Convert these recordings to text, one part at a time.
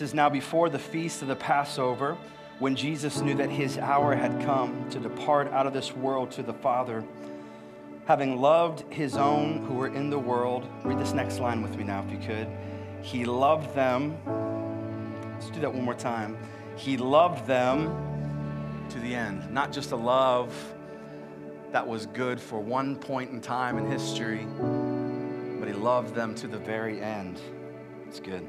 says, Now before the feast of the Passover, when Jesus knew that his hour had come to depart out of this world to the Father, having loved his own who were in the world, read this next line with me now, if you could. He loved them. Let's do that one more time. He loved them to the end. Not just a love that was good for one point in time in history, but he loved them to the very end. It's good.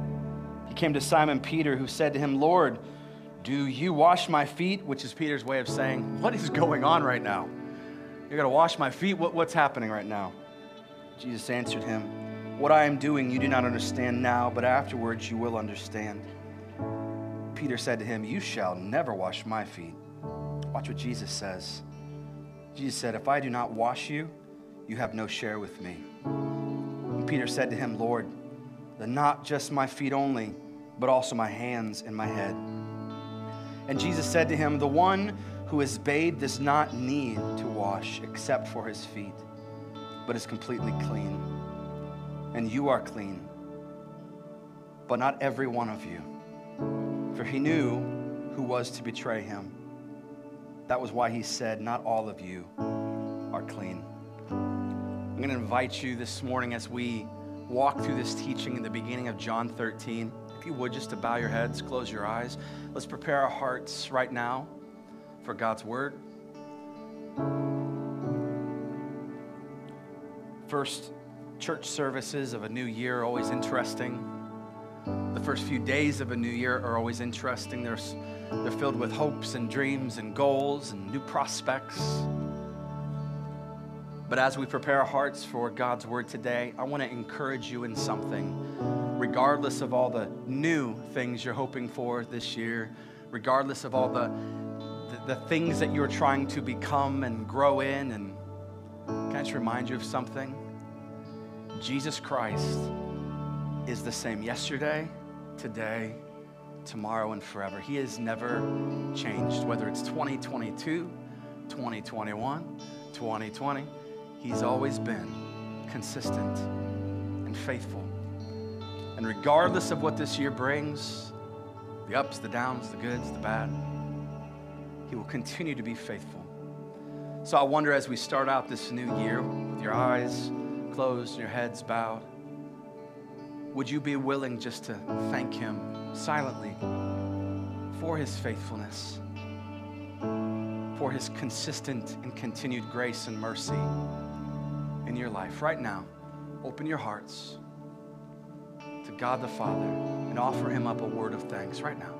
He came to Simon Peter, who said to him, Lord, do you wash my feet? Which is Peter's way of saying, What is going on right now? You're going to wash my feet? What, what's happening right now? Jesus answered him, What I am doing you do not understand now, but afterwards you will understand. Peter said to him, You shall never wash my feet. Watch what Jesus says. Jesus said, If I do not wash you, you have no share with me. And Peter said to him, Lord, then not just my feet only, but also my hands and my head. And Jesus said to him, The one who is bathed does not need to wash except for his feet, but is completely clean. And you are clean, but not every one of you. For he knew who was to betray him. That was why he said, Not all of you are clean. I'm going to invite you this morning as we walk through this teaching in the beginning of John 13. If you would, just to bow your heads, close your eyes. Let's prepare our hearts right now for God's word. First church services of a new year are always interesting. The first few days of a new year are always interesting. They're, they're filled with hopes and dreams and goals and new prospects. But as we prepare our hearts for God's word today, I want to encourage you in something. Regardless of all the new things you're hoping for this year, regardless of all the, the, the things that you're trying to become and grow in, and can I just remind you of something? Jesus Christ is the same yesterday, today, tomorrow, and forever. He has never changed, whether it's 2022, 2021, 2020. He's always been consistent and faithful. And regardless of what this year brings, the ups, the downs, the goods, the bad, He will continue to be faithful. So I wonder as we start out this new year with your eyes closed and your heads bowed, would you be willing just to thank Him silently for His faithfulness, for His consistent and continued grace and mercy? In your life right now, open your hearts to God the Father and offer Him up a word of thanks right now.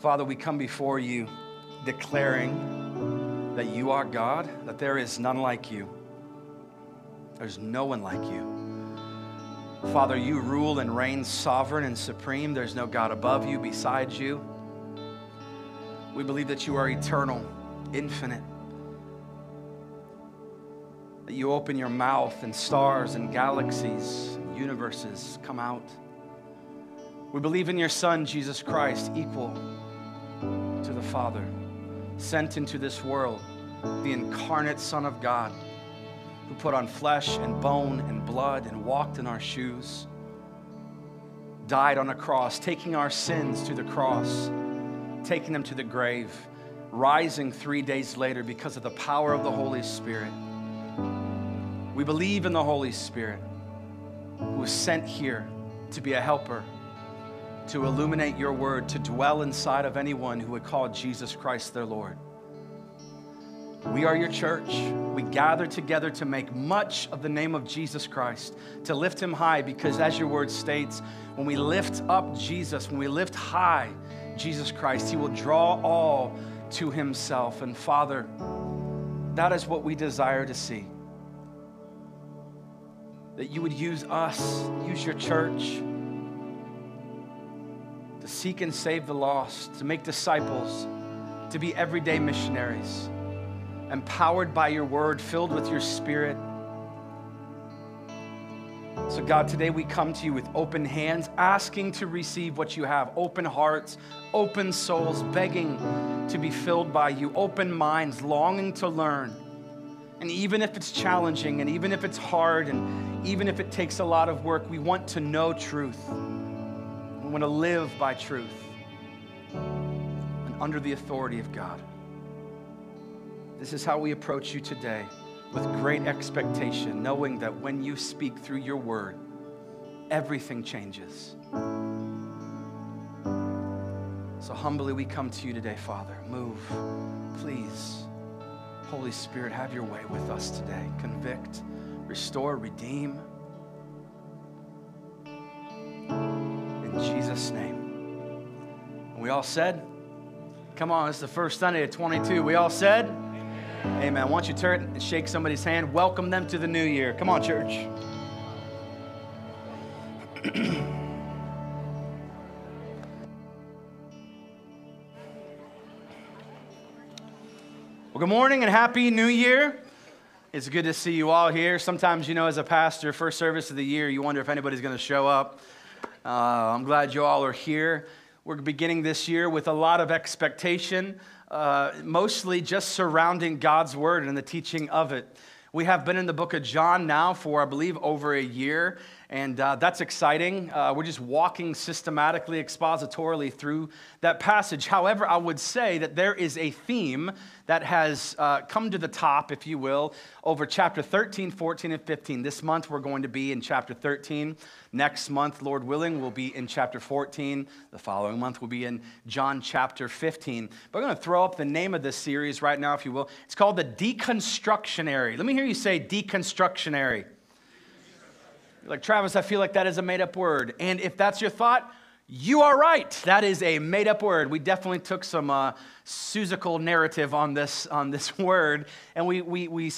Father, we come before you declaring that you are God, that there is none like you. There's no one like you. Father, you rule and reign sovereign and supreme. There's no God above you, beside you. We believe that you are eternal, infinite. That you open your mouth and stars and galaxies, universes come out. We believe in your Son, Jesus Christ, equal to the Father, sent into this world, the incarnate Son of God who put on flesh and bone and blood and walked in our shoes, died on a cross, taking our sins to the cross, taking them to the grave, rising three days later because of the power of the Holy Spirit. We believe in the Holy Spirit who was sent here to be a helper, to illuminate your word, to dwell inside of anyone who would call Jesus Christ their Lord. We are your church. We gather together to make much of the name of Jesus Christ, to lift him high, because as your word states, when we lift up Jesus, when we lift high Jesus Christ, he will draw all to himself. And Father, that is what we desire to see. That you would use us, use your church to seek and save the lost, to make disciples, to be everyday missionaries, empowered by your word, filled with your spirit. So, God, today we come to you with open hands, asking to receive what you have open hearts, open souls, begging to be filled by you, open minds, longing to learn. And even if it's challenging, and even if it's hard, and even if it takes a lot of work, we want to know truth. We want to live by truth and under the authority of God. This is how we approach you today with great expectation, knowing that when you speak through your word, everything changes. So humbly we come to you today, Father. Move, please. Holy Spirit, have your way with us today. Convict, restore, redeem. In Jesus' name. And we all said, Come on, it's the first Sunday of 22. We all said, Amen. Why don't you turn and shake somebody's hand? Welcome them to the new year. Come on, church. Well, good morning and happy new year. It's good to see you all here. Sometimes, you know, as a pastor, first service of the year, you wonder if anybody's going to show up. Uh, I'm glad you all are here. We're beginning this year with a lot of expectation, uh, mostly just surrounding God's word and the teaching of it. We have been in the book of John now for, I believe, over a year, and uh, that's exciting. Uh, we're just walking systematically, expositorily through that passage. However, I would say that there is a theme that has uh, come to the top, if you will, over chapter 13, 14, and 15. This month, we're going to be in chapter 13. Next month, Lord willing, we'll be in chapter 14. The following month, we'll be in John chapter 15. But I'm going to throw up the name of this series right now, if you will. It's called The Deconstructionary. Let me hear you say deconstructionary. Like, Travis, I feel like that is a made up word. And if that's your thought, you are right. That is a made up word. We definitely took some uh, Seussical narrative on this, on this word, and we, we, we,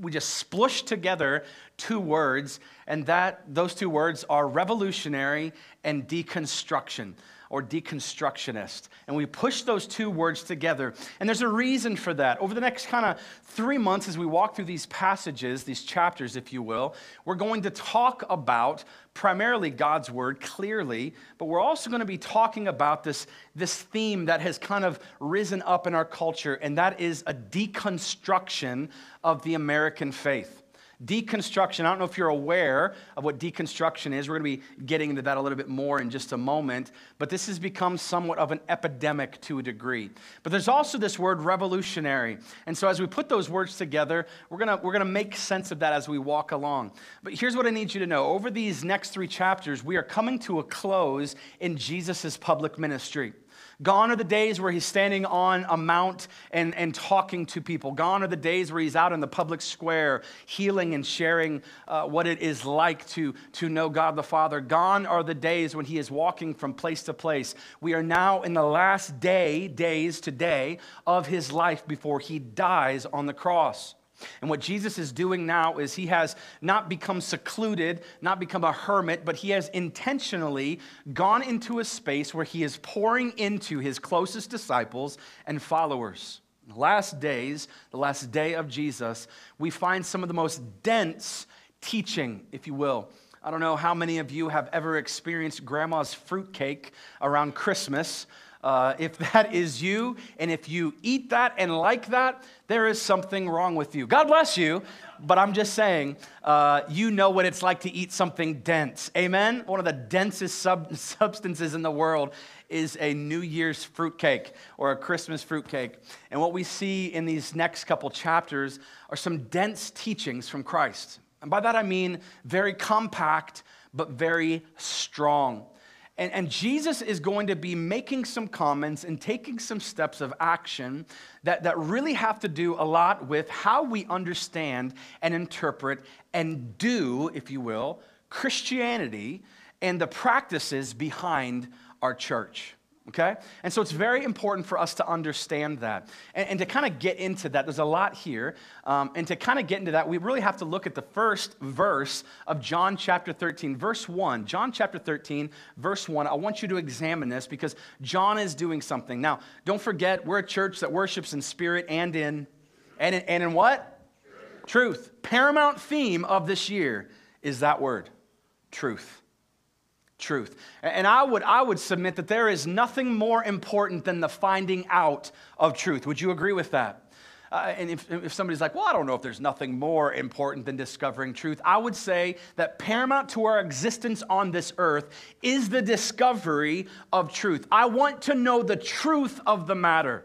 we just splushed together two words, and that, those two words are revolutionary and deconstruction or deconstructionist. And we push those two words together. And there's a reason for that. Over the next kind of three months, as we walk through these passages, these chapters, if you will, we're going to talk about primarily God's word clearly, but we're also going to be talking about this, this theme that has kind of risen up in our culture, and that is a deconstruction of the American faith. Deconstruction, I don't know if you're aware of what deconstruction is. We're going to be getting into that a little bit more in just a moment. But this has become somewhat of an epidemic to a degree. But there's also this word revolutionary. And so as we put those words together, we're going to, we're going to make sense of that as we walk along. But here's what I need you to know over these next three chapters, we are coming to a close in Jesus' public ministry. Gone are the days where he's standing on a mount and, and talking to people. Gone are the days where he's out in the public square healing and sharing uh, what it is like to, to know God the Father. Gone are the days when he is walking from place to place. We are now in the last day, days today, of his life before he dies on the cross. And what Jesus is doing now is he has not become secluded, not become a hermit, but he has intentionally gone into a space where he is pouring into his closest disciples and followers. In the last days, the last day of Jesus, we find some of the most dense teaching, if you will. I don't know how many of you have ever experienced grandma's fruitcake around Christmas. Uh, if that is you, and if you eat that and like that, there is something wrong with you. God bless you, but I'm just saying, uh, you know what it's like to eat something dense. Amen? One of the densest sub- substances in the world is a New Year's fruitcake or a Christmas fruitcake. And what we see in these next couple chapters are some dense teachings from Christ. And by that I mean very compact, but very strong. And, and, Jesus is going to be making some comments and taking some steps of action that, that really have to do a lot with how we understand and interpret and do, if you will, Christianity and the practices behind our church okay? And so it's very important for us to understand that. And, and to kind of get into that, there's a lot here. Um, and to kind of get into that, we really have to look at the first verse of John chapter 13, verse 1. John chapter 13, verse 1. I want you to examine this because John is doing something. Now, don't forget, we're a church that worships in spirit and in, and in, and in what? Truth. truth. Paramount theme of this year is that word, truth truth. And I would, I would submit that there is nothing more important than the finding out of truth. Would you agree with that? Uh, and if, if somebody's like, well, I don't know if there's nothing more important than discovering truth, I would say that paramount to our existence on this earth is the discovery of truth. I want to know the truth of the matter.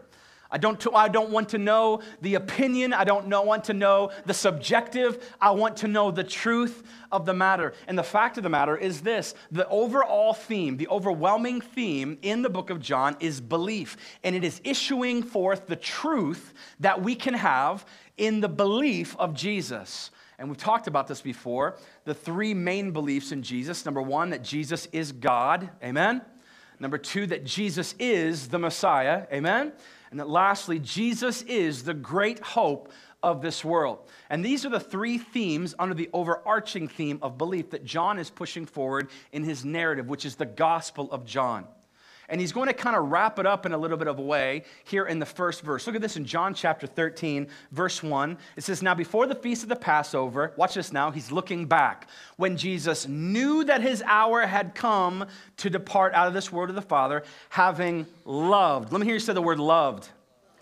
I don't, I don't want to know the opinion. I don't know, want to know the subjective. I want to know the truth of the matter. And the fact of the matter is this the overall theme, the overwhelming theme in the book of John is belief. And it is issuing forth the truth that we can have in the belief of Jesus. And we've talked about this before the three main beliefs in Jesus. Number one, that Jesus is God. Amen. Number two, that Jesus is the Messiah. Amen. And that lastly, Jesus is the great hope of this world. And these are the three themes under the overarching theme of belief that John is pushing forward in his narrative, which is the Gospel of John. And he's going to kind of wrap it up in a little bit of a way here in the first verse. Look at this in John chapter 13, verse 1. It says, Now before the feast of the Passover, watch this now, he's looking back. When Jesus knew that his hour had come to depart out of this world of the Father, having loved. Let me hear you say the word loved.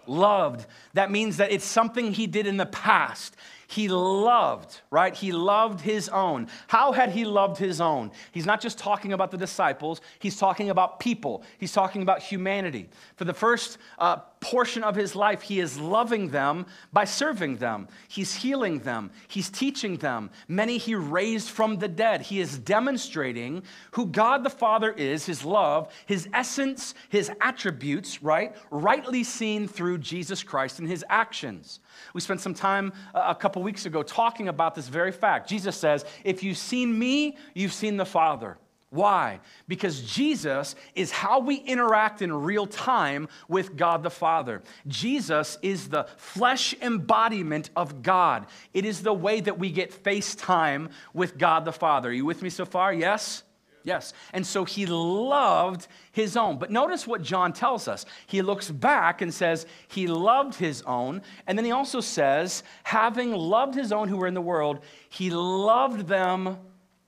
Loved. That means that it's something he did in the past. He loved, right? He loved his own. How had he loved his own? He's not just talking about the disciples, he's talking about people, he's talking about humanity. For the first uh, portion of his life, he is loving them by serving them. He's healing them. He's teaching them. Many he raised from the dead. He is demonstrating who God the Father is, his love, his essence, his attributes, right? Rightly seen through Jesus Christ and his actions. We spent some time uh, a couple weeks ago talking about this very fact. Jesus says, If you've seen me, you've seen the Father. Why? Because Jesus is how we interact in real time with God the Father. Jesus is the flesh embodiment of God. It is the way that we get FaceTime with God the Father. Are you with me so far? Yes? Yes. And so he loved his own. But notice what John tells us. He looks back and says he loved his own. And then he also says, having loved his own who were in the world, he loved them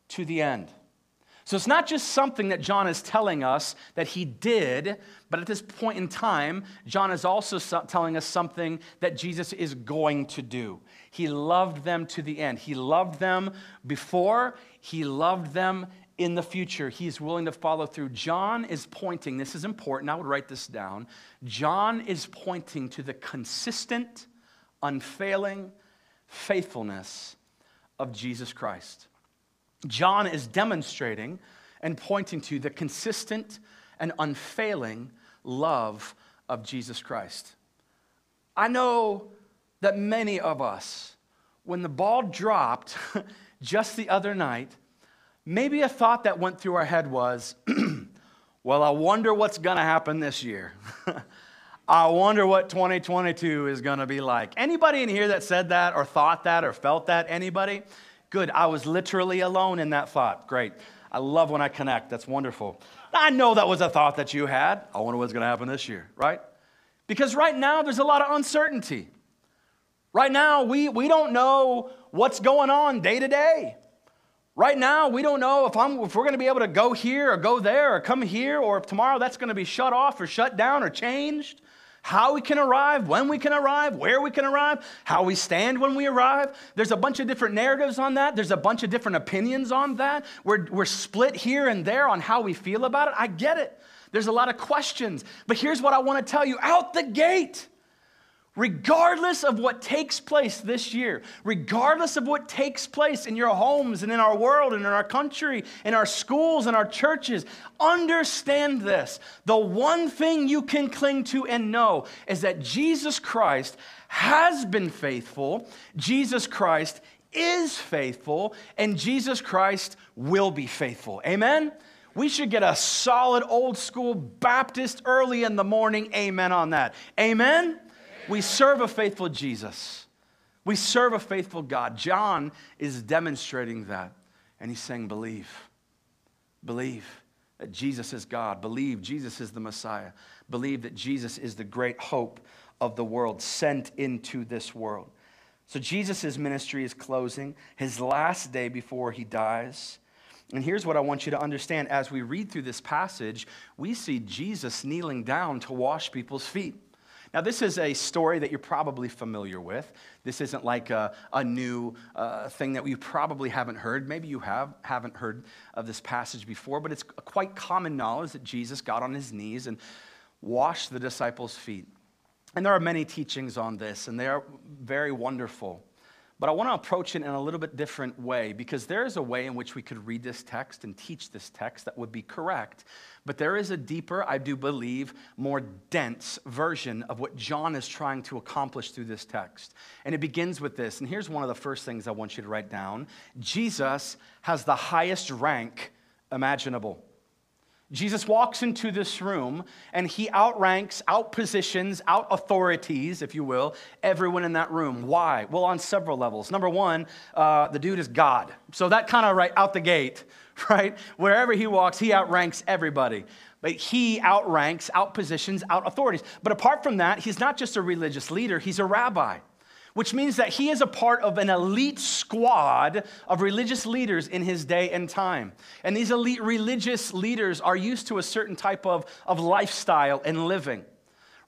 to the end. So it's not just something that John is telling us that he did, but at this point in time, John is also telling us something that Jesus is going to do. He loved them to the end. He loved them before, he loved them in the future. He's willing to follow through. John is pointing, this is important, I would write this down. John is pointing to the consistent, unfailing faithfulness of Jesus Christ. John is demonstrating and pointing to the consistent and unfailing love of Jesus Christ. I know that many of us, when the ball dropped just the other night, maybe a thought that went through our head was, well, I wonder what's going to happen this year. I wonder what 2022 is going to be like. Anybody in here that said that or thought that or felt that? Anybody? Good. I was literally alone in that thought. Great. I love when I connect. That's wonderful. I know that was a thought that you had. I wonder what's going to happen this year, right? Because right now there's a lot of uncertainty. Right now, we, we don't know what's going on day to day. Right now, we don't know if, I'm, if we're going to be able to go here or go there or come here or if tomorrow that's going to be shut off or shut down or changed how we can arrive, when we can arrive, where we can arrive, how we stand when we arrive. There's a bunch of different narratives on that. There's a bunch of different opinions on that. We're, we're split here and there on how we feel about it. I get it. There's a lot of questions. But here's what I want to tell you out the gate regardless of what takes place this year, regardless of what takes place in your homes and in our world and in our country, in our schools and our churches, understand this. The one thing you can cling to and know is that Jesus Christ has been faithful, Jesus Christ is faithful, and Jesus Christ will be faithful. Amen? We should get a solid old school Baptist early in the morning amen on that. Amen? We serve a faithful Jesus. We serve a faithful God. John is demonstrating that. And he's saying, believe. Believe that Jesus is God. Believe Jesus is the Messiah. Believe that Jesus is the great hope of the world sent into this world. So Jesus' ministry is closing, his last day before he dies. And here's what I want you to understand as we read through this passage, we see Jesus kneeling down to wash people's feet. Now, this is a story that you're probably familiar with. This isn't like a, a new uh, thing that you probably haven't heard. Maybe you have, haven't heard of this passage before, but it's quite common knowledge that Jesus got on his knees and washed the disciples' feet. And there are many teachings on this, and they are very wonderful. But I want to approach it in a little bit different way because there is a way in which we could read this text and teach this text that would be correct. But there is a deeper, I do believe, more dense version of what John is trying to accomplish through this text. And it begins with this. And here's one of the first things I want you to write down Jesus has the highest rank imaginable. Jesus walks into this room and he outranks, outpositions, out authorities, if you will, everyone in that room. Why? Well, on several levels. Number one, uh, the dude is God. So that kind of right out the gate, right? Wherever he walks, he outranks everybody. But he outranks, outpositions, out authorities. But apart from that, he's not just a religious leader, he's a rabbi which means that he is a part of an elite squad of religious leaders in his day and time. And these elite religious leaders are used to a certain type of, of lifestyle and living.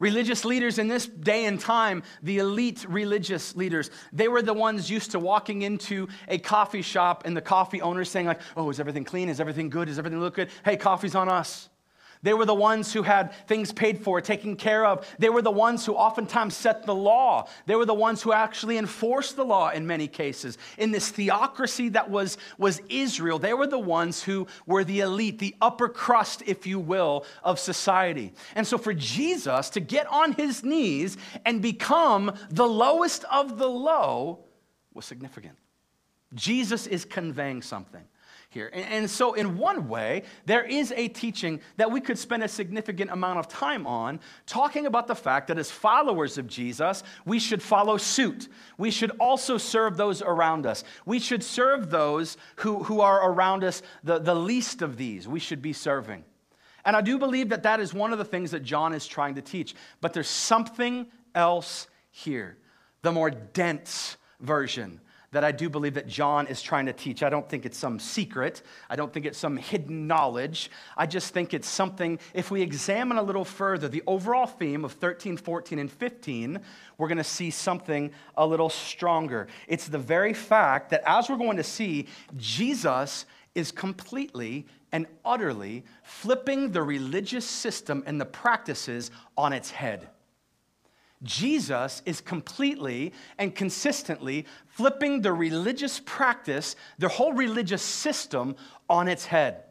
Religious leaders in this day and time, the elite religious leaders, they were the ones used to walking into a coffee shop and the coffee owner saying, like, oh, is everything clean? Is everything good? Does everything look good? Hey, coffee's on us. They were the ones who had things paid for, taken care of. They were the ones who oftentimes set the law. They were the ones who actually enforced the law in many cases. In this theocracy that was, was Israel, they were the ones who were the elite, the upper crust, if you will, of society. And so for Jesus to get on his knees and become the lowest of the low was significant. Jesus is conveying something here. And, so, in one way, there is a teaching that we could spend a significant amount of time on, talking about the fact that as followers of Jesus, we should follow suit. We should also serve those around us. We should serve those who, who are around us, the, the least of these, we should be serving. And I do believe that that is one of the things that John is trying to teach. But there's something else here, the more dense version that I do believe that John is trying to teach. I don't think it's some secret. I don't think it's some hidden knowledge. I just think it's something, if we examine a little further, the overall theme of 13, 14, and 15, we're going to see something a little stronger. It's the very fact that as we're going to see, Jesus is completely and utterly flipping the religious system and the practices on its head. Jesus is completely and consistently flipping the religious practice, the whole religious system, on its head.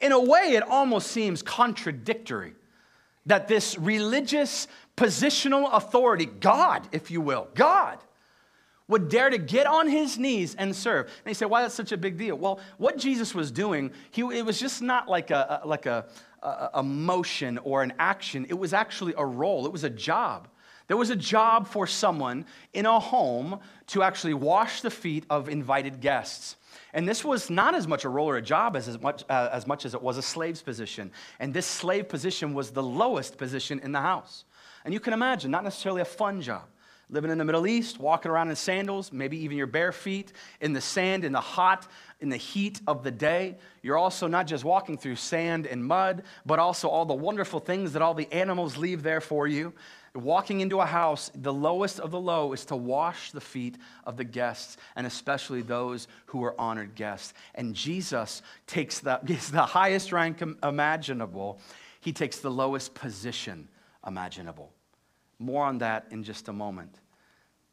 In a way, it almost seems contradictory that this religious positional authority, God, if you will, God, would dare to get on his knees and serve. And you say, why that's such a big deal? Well, what Jesus was doing, he, it was just not like a, like a, a, a motion or an action. It was actually a role. It was a job. There was a job for someone in a home to actually wash the feet of invited guests. And this was not as much a role or a job as, as, much, uh, as much as it was a slave's position. And this slave position was the lowest position in the house. And you can imagine, not necessarily a fun job. Living in the Middle East, walking around in sandals, maybe even your bare feet in the sand, in the hot, in the heat of the day. You're also not just walking through sand and mud, but also all the wonderful things that all the animals leave there for you. Walking into a house, the lowest of the low is to wash the feet of the guests, and especially those who are honored guests. And Jesus takes the, the highest rank imaginable, he takes the lowest position imaginable. More on that in just a moment.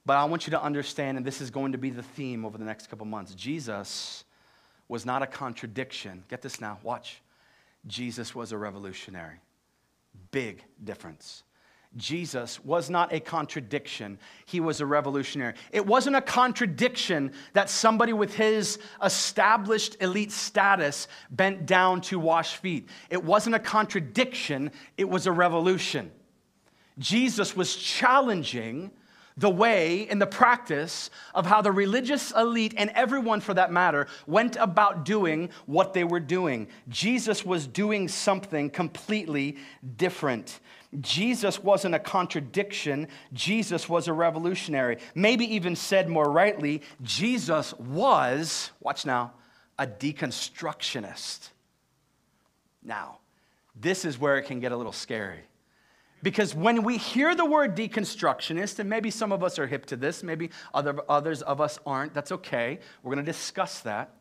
But I want you to understand, and this is going to be the theme over the next couple months Jesus was not a contradiction. Get this now, watch. Jesus was a revolutionary. Big difference. Jesus was not a contradiction. He was a revolutionary. It wasn't a contradiction that somebody with his established elite status bent down to wash feet. It wasn't a contradiction, it was a revolution. Jesus was challenging the way and the practice of how the religious elite and everyone for that matter went about doing what they were doing. Jesus was doing something completely different. Jesus wasn't a contradiction, Jesus was a revolutionary. Maybe even said more rightly, Jesus was, watch now, a deconstructionist. Now, this is where it can get a little scary. Because when we hear the word deconstructionist, and maybe some of us are hip to this, maybe other, others of us aren't, that's okay. We're going to discuss that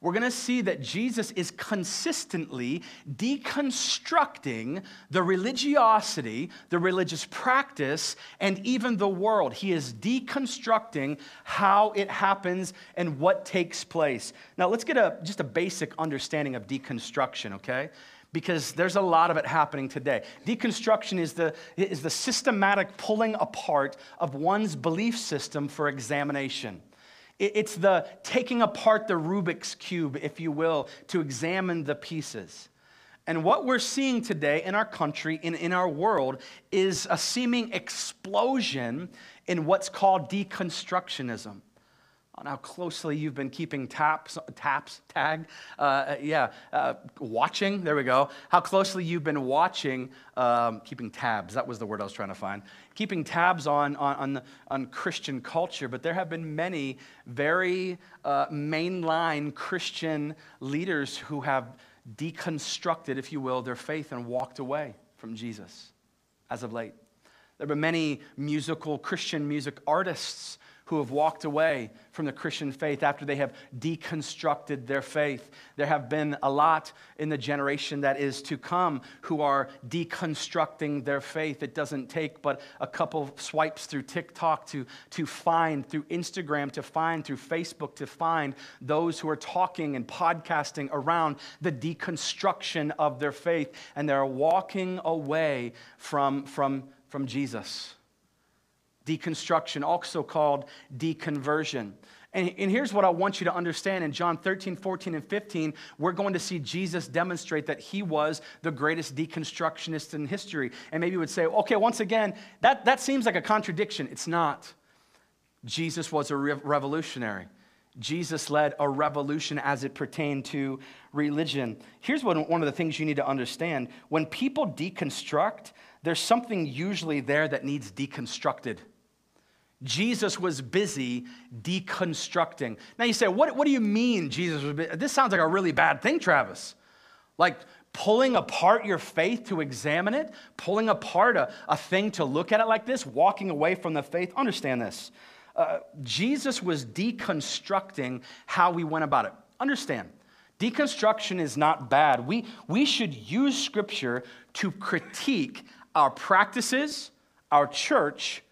we're going to see that Jesus is consistently deconstructing the religiosity, the religious practice, and even the world. He is deconstructing how it happens and what takes place. Now, let's get a, just a basic understanding of deconstruction, okay? Because there's a lot of it happening today. Deconstruction is the, is the systematic pulling apart of one's belief system for examination. It's the taking apart the Rubik's Cube, if you will, to examine the pieces. And what we're seeing today in our country, in, in our world, is a seeming explosion in what's called deconstructionism on how closely you've been keeping taps, taps, tag, uh, yeah, uh, watching, there we go, how closely you've been watching, um, keeping tabs, that was the word I was trying to find, keeping tabs on, on, on, on Christian culture, but there have been many very uh, mainline Christian leaders who have deconstructed, if you will, their faith and walked away from Jesus as of late. There have been many musical, Christian music artists who have walked away from the Christian faith after they have deconstructed their faith. There have been a lot in the generation that is to come who are deconstructing their faith. It doesn't take but a couple swipes through TikTok to, to find, through Instagram to find, through Facebook to find those who are talking and podcasting around the deconstruction of their faith. And they're walking away from, from, from Jesus deconstruction, also called deconversion. And, and, here's what I want you to understand in John 13, 14, and 15, we're going to see Jesus demonstrate that he was the greatest deconstructionist in history. And maybe you would say, okay, once again, that, that seems like a contradiction. It's not. Jesus was a re- revolutionary. Jesus led a revolution as it pertained to religion. Here's what, one of the things you need to understand when people deconstruct, there's something usually there that needs deconstructed. Jesus was busy deconstructing. Now you say, what, what do you mean Jesus was busy? This sounds like a really bad thing, Travis. Like pulling apart your faith to examine it, pulling apart a, a thing to look at it like this, walking away from the faith. Understand this. Uh, Jesus was deconstructing how we went about it. Understand, deconstruction is not bad. We, we should use scripture to critique our practices, our church,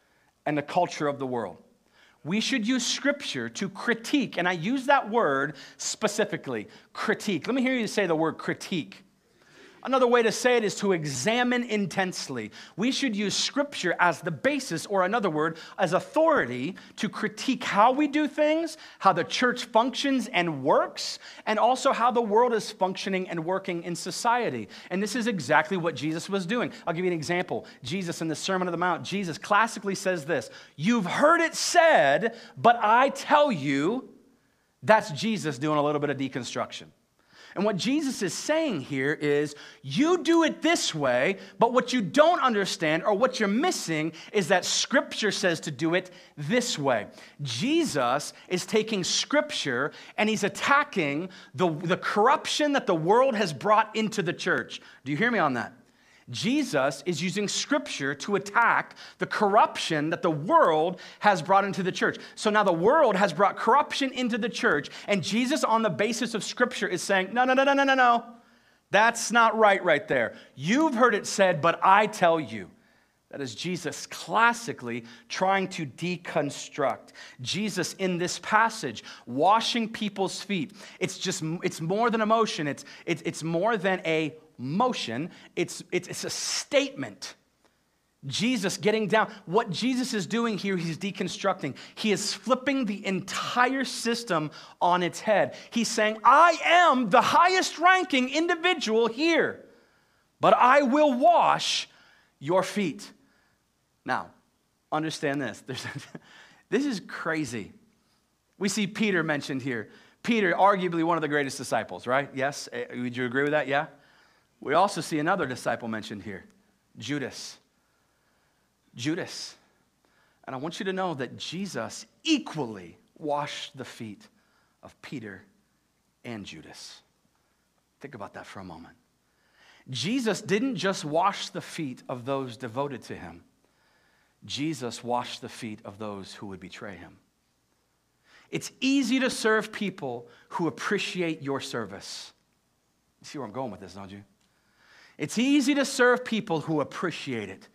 and the culture of the world. We should use scripture to critique, and I use that word specifically critique. Let me hear you say the word critique. Another way to say it is to examine intensely. We should use scripture as the basis, or another word, as authority to critique how we do things, how the church functions and works, and also how the world is functioning and working in society. And this is exactly what Jesus was doing. I'll give you an example. Jesus in the Sermon on the Mount, Jesus classically says this You've heard it said, but I tell you, that's Jesus doing a little bit of deconstruction. And what Jesus is saying here is you do it this way, but what you don't understand or what you're missing is that Scripture says to do it this way. Jesus is taking Scripture and he's attacking the, the corruption that the world has brought into the church. Do you hear me on that? Jesus is using scripture to attack the corruption that the world has brought into the church. So now the world has brought corruption into the church, and Jesus, on the basis of scripture, is saying, No, no, no, no, no, no, no. That's not right, right there. You've heard it said, but I tell you. That is Jesus classically trying to deconstruct. Jesus in this passage, washing people's feet. It's just, it's more than emotion. It's, it's, it's more than a motion. It's, it's, it's a statement. Jesus getting down. What Jesus is doing here, he's deconstructing. He is flipping the entire system on its head. He's saying, I am the highest ranking individual here, but I will wash your feet. Now, understand this. this is crazy. We see Peter mentioned here. Peter, arguably one of the greatest disciples, right? Yes? Eh, would you agree with that? Yeah? We also see another disciple mentioned here Judas. Judas. And I want you to know that Jesus equally washed the feet of Peter and Judas. Think about that for a moment. Jesus didn't just wash the feet of those devoted to him, Jesus washed the feet of those who would betray him. It's easy to serve people who appreciate your service. You see where I'm going with this, don't you? It's easy to serve people who appreciate it.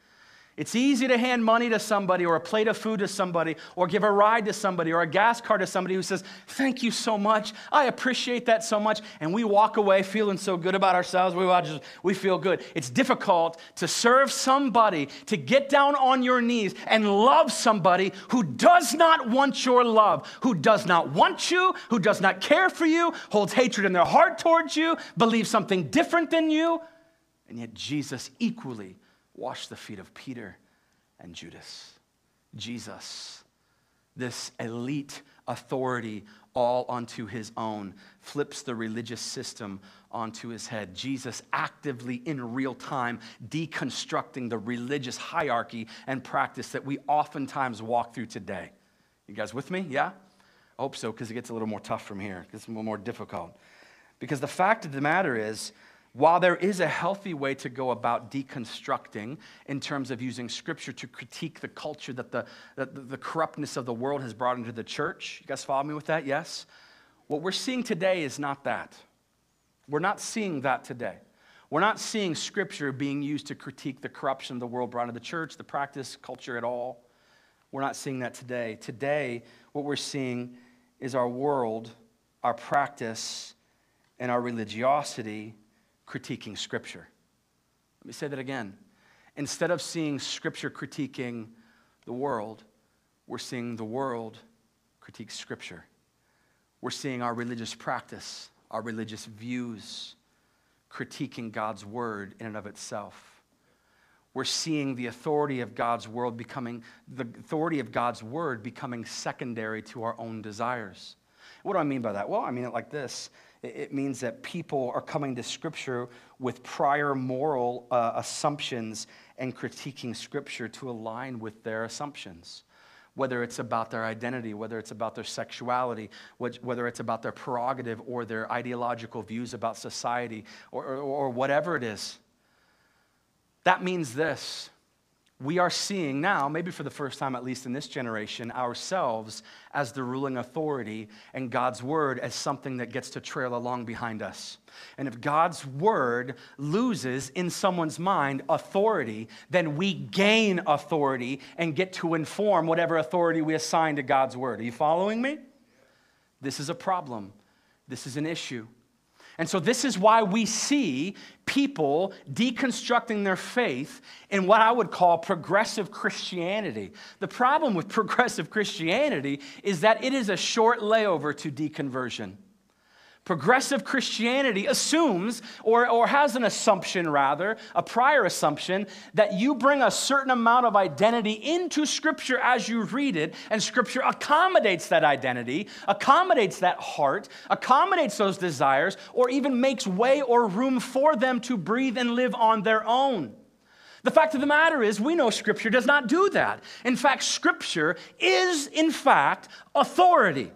It's easy to hand money to somebody or a plate of food to somebody or give a ride to somebody or a gas card to somebody who says, Thank you so much. I appreciate that so much. And we walk away feeling so good about ourselves. We, just, we feel good. It's difficult to serve somebody, to get down on your knees and love somebody who does not want your love, who does not want you, who does not care for you, holds hatred in their heart towards you, believes something different than you. And yet, Jesus equally washed the feet of Peter and Judas. Jesus, this elite authority all onto his own, flips the religious system onto his head. Jesus actively, in real time, deconstructing the religious hierarchy and practice that we oftentimes walk through today. You guys with me? Yeah? I hope so, because it gets a little more tough from here. It gets a little more difficult. Because the fact of the matter is, while there is a healthy way to go about deconstructing in terms of using scripture to critique the culture that the, that the corruptness of the world has brought into the church, you guys follow me with that? Yes? What we're seeing today is not that. We're not seeing that today. We're not seeing scripture being used to critique the corruption of the world brought into the church, the practice, culture at all. We're not seeing that today. Today, what we're seeing is our world, our practice, and our religiosity critiquing Scripture. Let me say that again. Instead of seeing Scripture critiquing the world, we're seeing the world critique Scripture. We're seeing our religious practice, our religious views critiquing God's Word in and of itself. We're seeing the authority of God's word becoming the authority of God's word becoming secondary to our own desires. What do I mean by that? Well, I mean it like this it means that people are coming to Scripture with prior moral uh, assumptions and critiquing Scripture to align with their assumptions. Whether it's about their identity, whether it's about their sexuality, whether it's about their prerogative or their ideological views about society, or, or, or whatever it is. That means this we are seeing now, maybe for the first time, at least in this generation, ourselves as the ruling authority and God's word as something that gets to trail along behind us. And if God's word loses in someone's mind authority, then we gain authority and get to inform whatever authority we assign to God's word. Are you following me? This is a problem, this is an issue. And so, this is why we see people deconstructing their faith in what I would call progressive Christianity. The problem with progressive Christianity is that it is a short layover to deconversion. Progressive Christianity assumes, or, or has an assumption rather, a prior assumption, that you bring a certain amount of identity into Scripture as you read it, and Scripture accommodates that identity, accommodates that heart, accommodates those desires, or even makes way or room for them to breathe and live on their own. The fact of the matter is, we know Scripture does not do that. In fact, Scripture is, in fact, authority.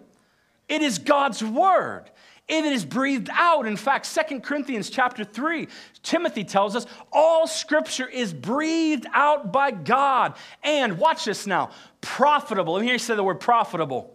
It is God's Word. If it is breathed out. In fact, Second Corinthians chapter 3, Timothy tells us all scripture is breathed out by God. And watch this now profitable. Let me hear you say the word profitable.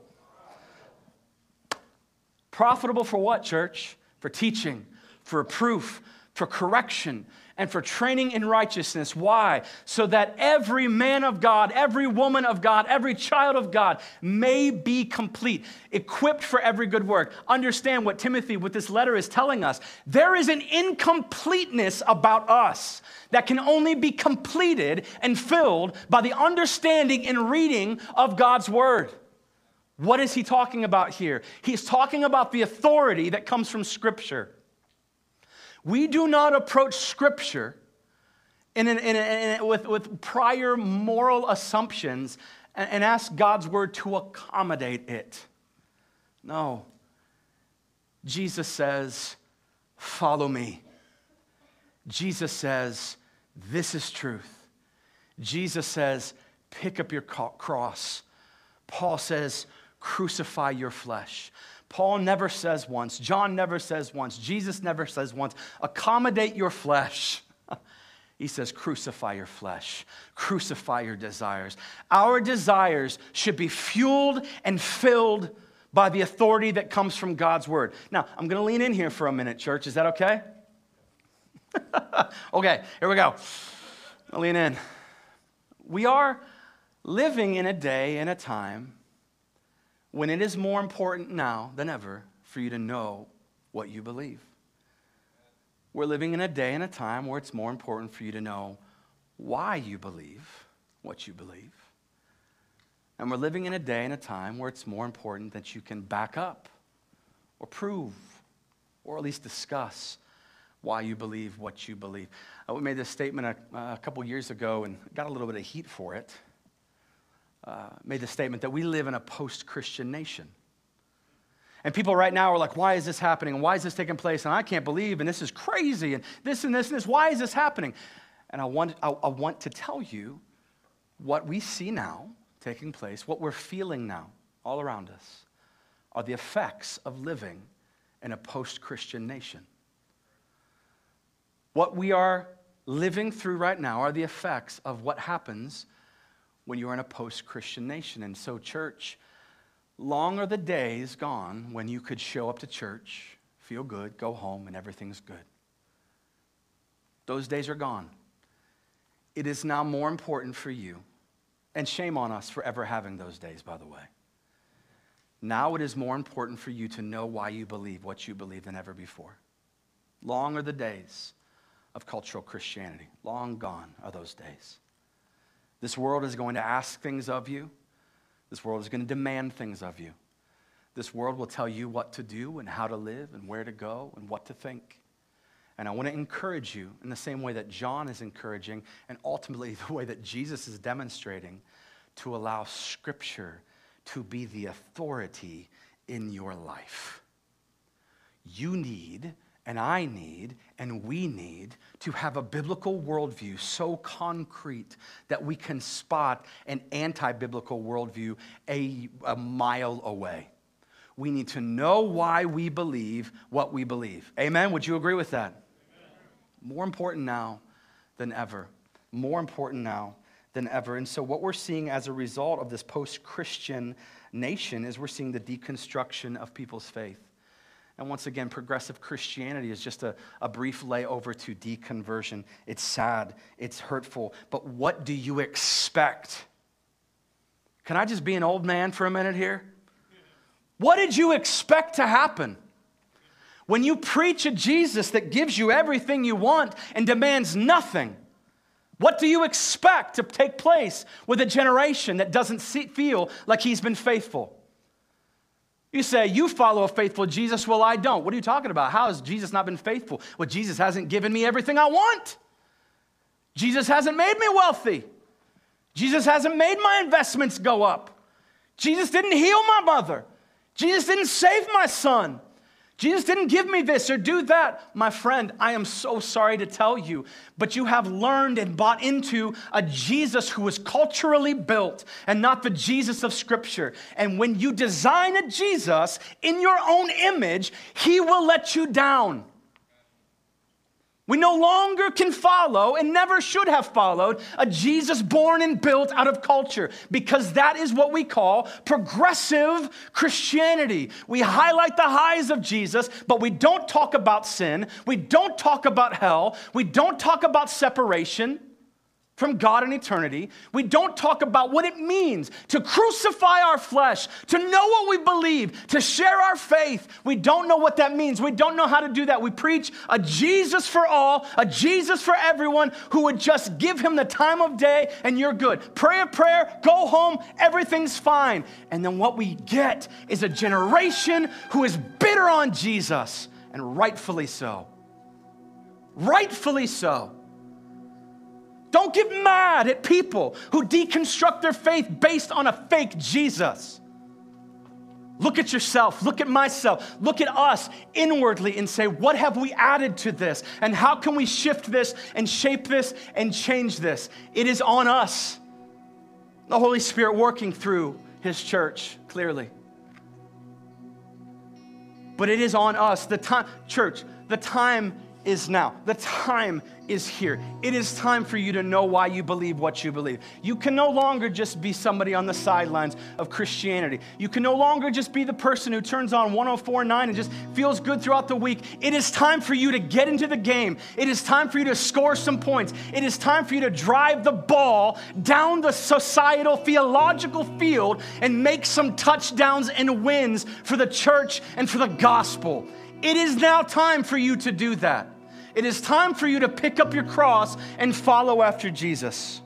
Profitable for what, church? For teaching, for proof, for correction, and for training in righteousness. Why? So that every man of God, every woman of God, every child of God may be complete, equipped for every good work. Understand what Timothy, with this letter, is telling us. There is an incompleteness about us that can only be completed and filled by the understanding and reading of God's word. What is he talking about here? He's talking about the authority that comes from Scripture. We do not approach Scripture in an, in in with, with prior moral assumptions and, and ask God's word to accommodate it. No. Jesus says, Follow me. Jesus says, This is truth. Jesus says, Pick up your cross. Paul says, Crucify your flesh. Paul never says once, John never says once, Jesus never says once, accommodate your flesh. He says, crucify your flesh, crucify your desires. Our desires should be fueled and filled by the authority that comes from God's word. Now, I'm going to lean in here for a minute, church. Is that okay? okay, here we go. I'll lean in. We are living in a day and a time when it is more important now than ever for you to know what you believe. We're living in a day and a time where it's more important for you to know why you believe what you believe. And we're living in a day and a time where it's more important that you can back up or prove or at least discuss why you believe what you believe. Uh, we made this statement a, a couple years ago and got a little bit of heat for it uh, made the statement that we live in a post Christian nation. And people right now are like, why is this happening? And why is this taking place? And I can't believe, and this is crazy, and this and this and this. Why is this happening? And I want, I, I want to tell you what we see now taking place, what we're feeling now all around us, are the effects of living in a post Christian nation. What we are living through right now are the effects of what happens when you're in a post Christian nation. And so, church, long are the days gone when you could show up to church, feel good, go home, and everything's good. Those days are gone. It is now more important for you, and shame on us for ever having those days, by the way. Now it is more important for you to know why you believe what you believe than ever before. Long are the days of cultural Christianity. Long gone are those days. This world is going to ask things of you. This world is going to demand things of you. This world will tell you what to do and how to live and where to go and what to think. And I want to encourage you in the same way that John is encouraging and ultimately the way that Jesus is demonstrating to allow Scripture to be the authority in your life. You need and I need and we need to have a biblical worldview so concrete that we can spot an anti biblical worldview a, a mile away. We need to know why we believe what we believe. Amen? Would you agree with that? More important now than ever. More important now than ever. And so, what we're seeing as a result of this post Christian nation is we're seeing the deconstruction of people's faith. And once again, progressive Christianity is just a, a brief layover to deconversion. It's sad, it's hurtful, but what do you expect? Can I just be an old man for a minute here? What did you expect to happen? When you preach a Jesus that gives you everything you want and demands nothing, what do you expect to take place with a generation that doesn't feel like he's been faithful? You say, You follow a faithful Jesus. Well, I don't. What are you talking about? How has Jesus not been faithful? Well, Jesus hasn't given me everything I want. Jesus hasn't made me wealthy. Jesus hasn't made my investments go up. Jesus didn't heal my mother. Jesus didn't save my son. Jesus didn't give me this or do that. My friend, I am so sorry to tell you, but you have learned and bought into a Jesus who was culturally built and not the Jesus of Scripture. And when you design a Jesus in your own image, he will let you down. We no longer can follow and never should have followed a Jesus born and built out of culture because that is what we call progressive Christianity. We highlight the highs of Jesus, but we don't talk about sin. We don't talk about hell. We don't talk about separation from God in eternity. We don't talk about what it means to crucify our flesh, to know what we believe, to share our faith. We don't know what that means. We don't know how to do that. We preach a Jesus for all, a Jesus for everyone who would just give him the time of day and you're good. Pray a prayer, go home, everything's fine. And then what we get is a generation who is bitter on Jesus, and rightfully so. Rightfully so. Don't get mad at people who deconstruct their faith based on a fake Jesus. Look at yourself, look at myself, look at us inwardly and say, what have we added to this? And how can we shift this and shape this and change this? It is on us. The Holy Spirit working through His church, clearly. But it is on us. The time, church, the time is now. The time is here. It is time for you to know why you believe what you believe. You can no longer just be somebody on the sidelines of Christianity. You can no longer just be the person who turns on 1049 and just feels good throughout the week. It is time for you to get into the game. It is time for you to score some points. It is time for you to drive the ball down the societal theological field and make some touchdowns and wins for the church and for the gospel. It is now time for you to do that. It is time for you to pick up your cross and follow after Jesus.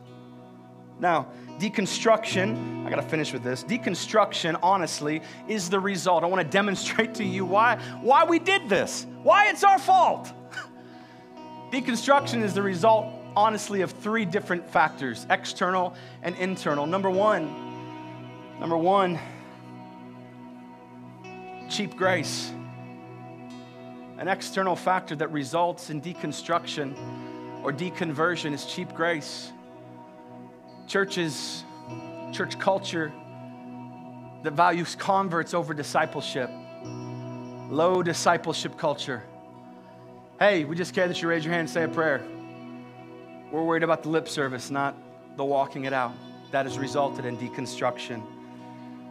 Now, deconstruction, I gotta finish with this. Deconstruction, honestly, is the result. I wanna demonstrate to you why, why we did this, why it's our fault. deconstruction is the result, honestly, of three different factors external and internal. Number one, number one, cheap grace an external factor that results in deconstruction or deconversion is cheap grace. Churches, church culture that values converts over discipleship, low discipleship culture. Hey, we just care that you raise your hand and say a prayer. We're worried about the lip service, not the walking it out. That has resulted in deconstruction.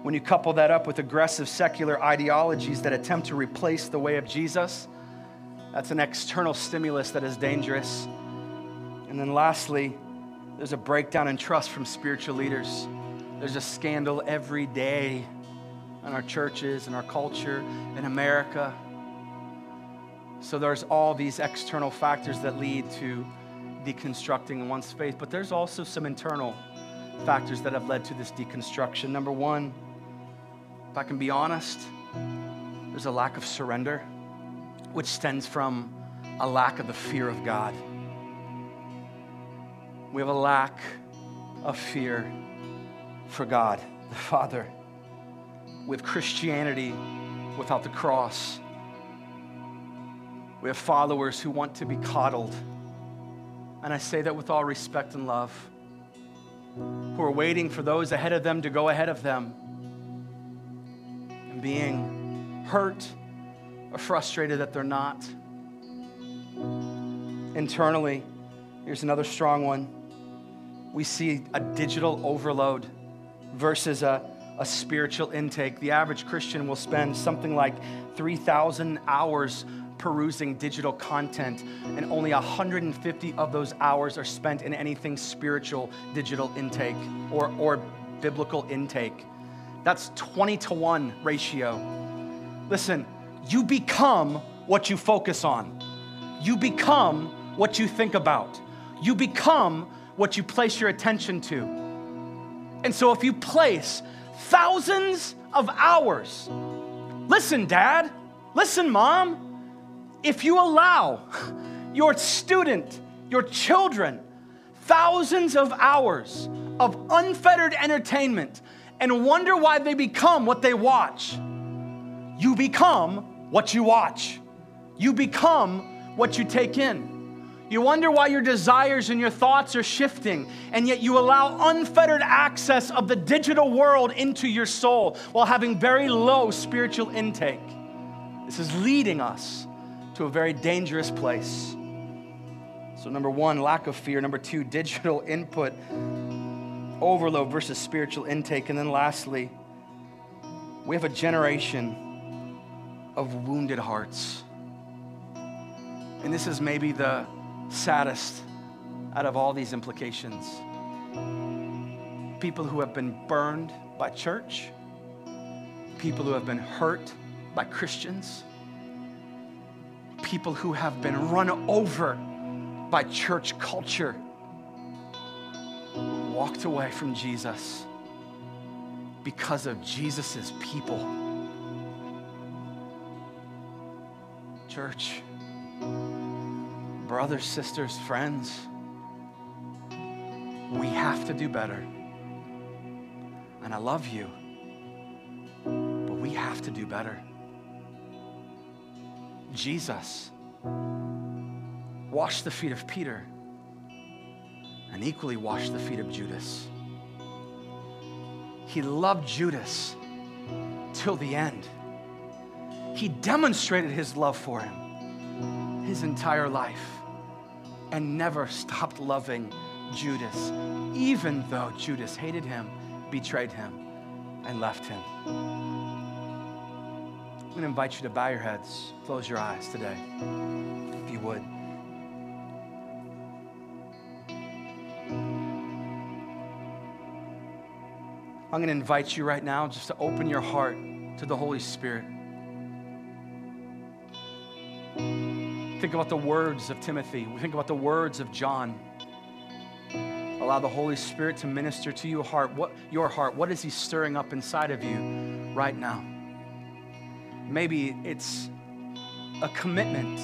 When you couple that up with aggressive secular ideologies that attempt to replace the way of Jesus, that's an external stimulus that is dangerous. And then lastly, there's a breakdown in trust from spiritual leaders. There's a scandal every day in our churches, in our culture, in America. So there's all these external factors that lead to deconstructing one's faith, but there's also some internal factors that have led to this deconstruction. Number one, if I can be honest, there's a lack of surrender which stems from a lack of the fear of God. We have a lack of fear for God, the Father. With Christianity without the cross, we have followers who want to be coddled. And I say that with all respect and love, who are waiting for those ahead of them to go ahead of them being hurt or frustrated that they're not. Internally, here's another strong one. We see a digital overload versus a, a spiritual intake. The average Christian will spend something like 3,000 hours perusing digital content, and only 150 of those hours are spent in anything spiritual digital intake or, or biblical intake. That's 20 to 1 ratio. Listen, you become what you focus on. You become what you think about. You become what you place your attention to. And so if you place thousands of hours, listen, dad, listen, mom, if you allow your student, your children, thousands of hours of unfettered entertainment and wonder why they become what they watch, you become what you watch. You become what you take in. You wonder why your desires and your thoughts are shifting, and yet you allow unfettered access of the digital world into your soul while having very low spiritual intake. This is leading us to a very dangerous place. So, number one, lack of fear. Number two, digital input overload versus spiritual intake. And then lastly, we have a generation of wounded hearts. And this is maybe the saddest out of all these implications. People who have been burned by church, people who have been hurt by Christians, people who have been run over by church culture walked away from Jesus because of Jesus' people. Church, brothers, sisters, friends, we have to do better. And I love you, but we have to do better. Jesus washed the feet of Peter and equally washed the feet of Judas. He loved Judas till the end. He demonstrated his love for him his entire life and never stopped loving Judas, even though Judas hated him, betrayed him, and left him. I'm going to invite you to bow your heads, close your eyes today, if you would. I'm going to invite you right now just to open your heart to the Holy Spirit. Think about the words of Timothy. We Think about the words of John. Allow the Holy Spirit to minister to your heart. What your heart? What is He stirring up inside of you right now? Maybe it's a commitment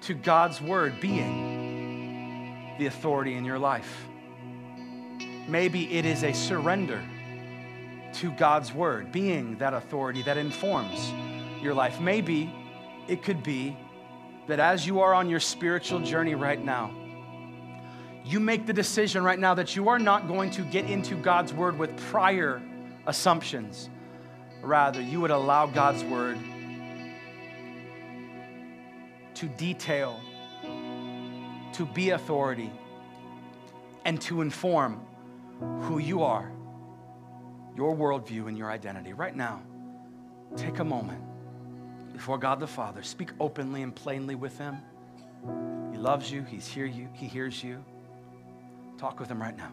to God's word being the authority in your life. Maybe it is a surrender to God's word, being that authority that informs your life. Maybe it could be that as you are on your spiritual journey right now, you make the decision right now that you are not going to get into God's word with prior assumptions. Rather, you would allow God's word to detail, to be authority, and to inform who you are, your worldview, and your identity. Right now, take a moment before God the Father. Speak openly and plainly with Him. He loves you, He's here you, He hears you. Talk with Him right now.